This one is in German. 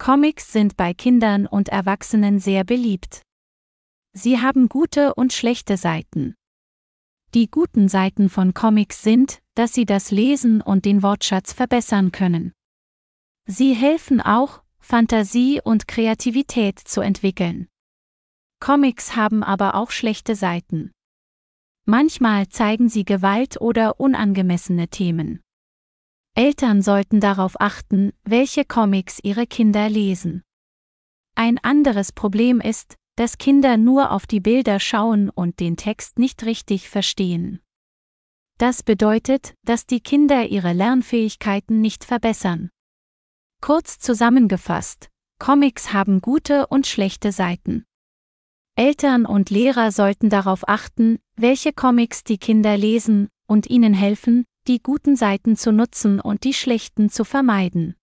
Comics sind bei Kindern und Erwachsenen sehr beliebt. Sie haben gute und schlechte Seiten. Die guten Seiten von Comics sind, dass sie das Lesen und den Wortschatz verbessern können. Sie helfen auch, Fantasie und Kreativität zu entwickeln. Comics haben aber auch schlechte Seiten. Manchmal zeigen sie Gewalt oder unangemessene Themen. Eltern sollten darauf achten, welche Comics ihre Kinder lesen. Ein anderes Problem ist, dass Kinder nur auf die Bilder schauen und den Text nicht richtig verstehen. Das bedeutet, dass die Kinder ihre Lernfähigkeiten nicht verbessern. Kurz zusammengefasst, Comics haben gute und schlechte Seiten. Eltern und Lehrer sollten darauf achten, welche Comics die Kinder lesen, und ihnen helfen, die guten Seiten zu nutzen und die schlechten zu vermeiden.